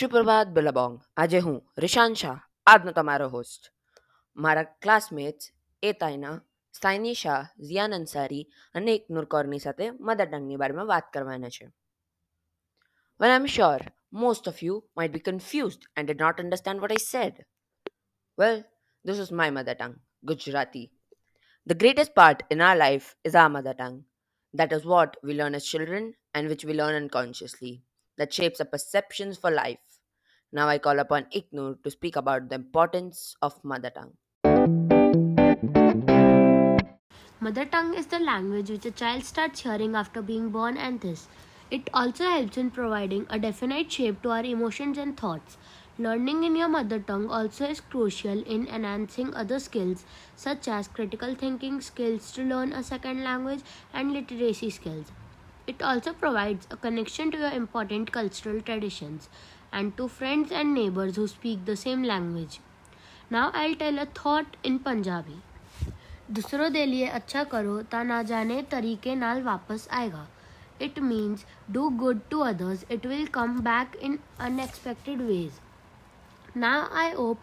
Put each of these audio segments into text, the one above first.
સુપ્રભાત બિલબોંગ આજે હું રિશાન શાહ આજનો તમારો હોસ્ટ મારા ક્લાસમેટ્સ એ તાઈના સાઇની શાહ ઝિયાન અંસારી અને ઇકનુર કૌરની સાથે મધર ટંગની બારેમાં વાત કરવાના છે well I am sure most of you might be confused and did not understand what I said. Well, this is my mother tongue, Gujarati. The greatest part in our life is our mother tongue. That is what we learn as children and which we learn unconsciously. That shapes our perceptions for life. Now I call upon Iknur to speak about the importance of mother tongue. Mother tongue is the language which a child starts hearing after being born, and this. It also helps in providing a definite shape to our emotions and thoughts. Learning in your mother tongue also is crucial in enhancing other skills such as critical thinking skills to learn a second language and literacy skills. It also provides a connection to your important cultural traditions and to friends and neighbors who speak the same language. Now I'll tell a thought in Punjabi. दूसरों दे लिए अच्छा करो ता ना जाने तरीके नाल वापस आएगा it means do good to others it will come back in unexpected veg now I hope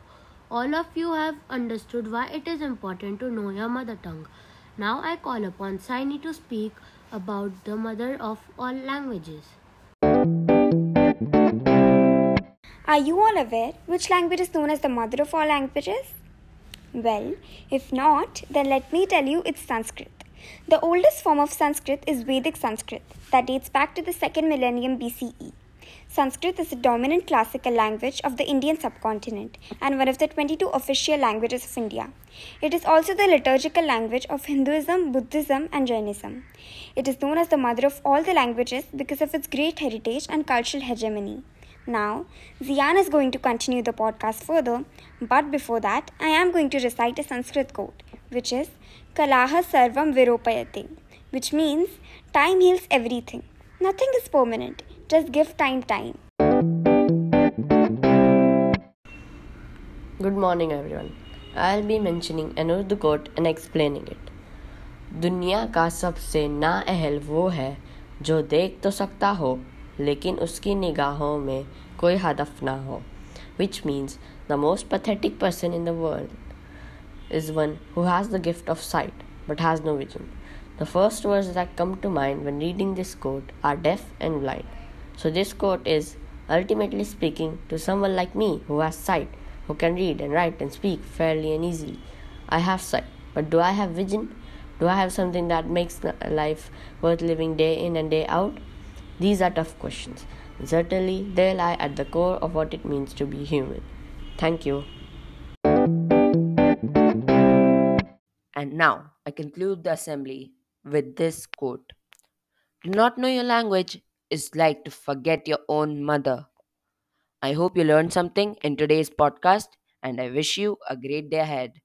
all of you have understood why it is important to know your mother tongue. Now I call upon Saini to speak about the mother of all languages. Are you all aware which language is known as the mother of all languages? Well, if not, then let me tell you it's Sanskrit. The oldest form of Sanskrit is Vedic Sanskrit that dates back to the second millennium BCE. Sanskrit is the dominant classical language of the Indian subcontinent and one of the 22 official languages of India. It is also the liturgical language of Hinduism, Buddhism, and Jainism. It is known as the mother of all the languages because of its great heritage and cultural hegemony. Now, Zian is going to continue the podcast further, but before that, I am going to recite a Sanskrit quote, which is Kalaha Sarvam Viropayate, which means time heals everything. Nothing is permanent, just give time time. Good morning, everyone. I'll be mentioning an Urdu quote and explaining it. दुनिया का सबसे नाअहल वो है जो देख तो सकता हो लेकिन उसकी निगाहों में कोई हदफ ना हो which means the most pathetic person in the world is one who has the gift of sight but has no vision the first word that come to mind when reading this quote are deaf and blind so this quote is ultimately speaking to someone like me who has sight who can read and write and speak fairly and easily I have sight but do I have vision do I have something that makes life worth living day in and day out These are tough questions. Certainly, they lie at the core of what it means to be human. Thank you. And now I conclude the assembly with this quote To not know your language is like to forget your own mother. I hope you learned something in today's podcast, and I wish you a great day ahead.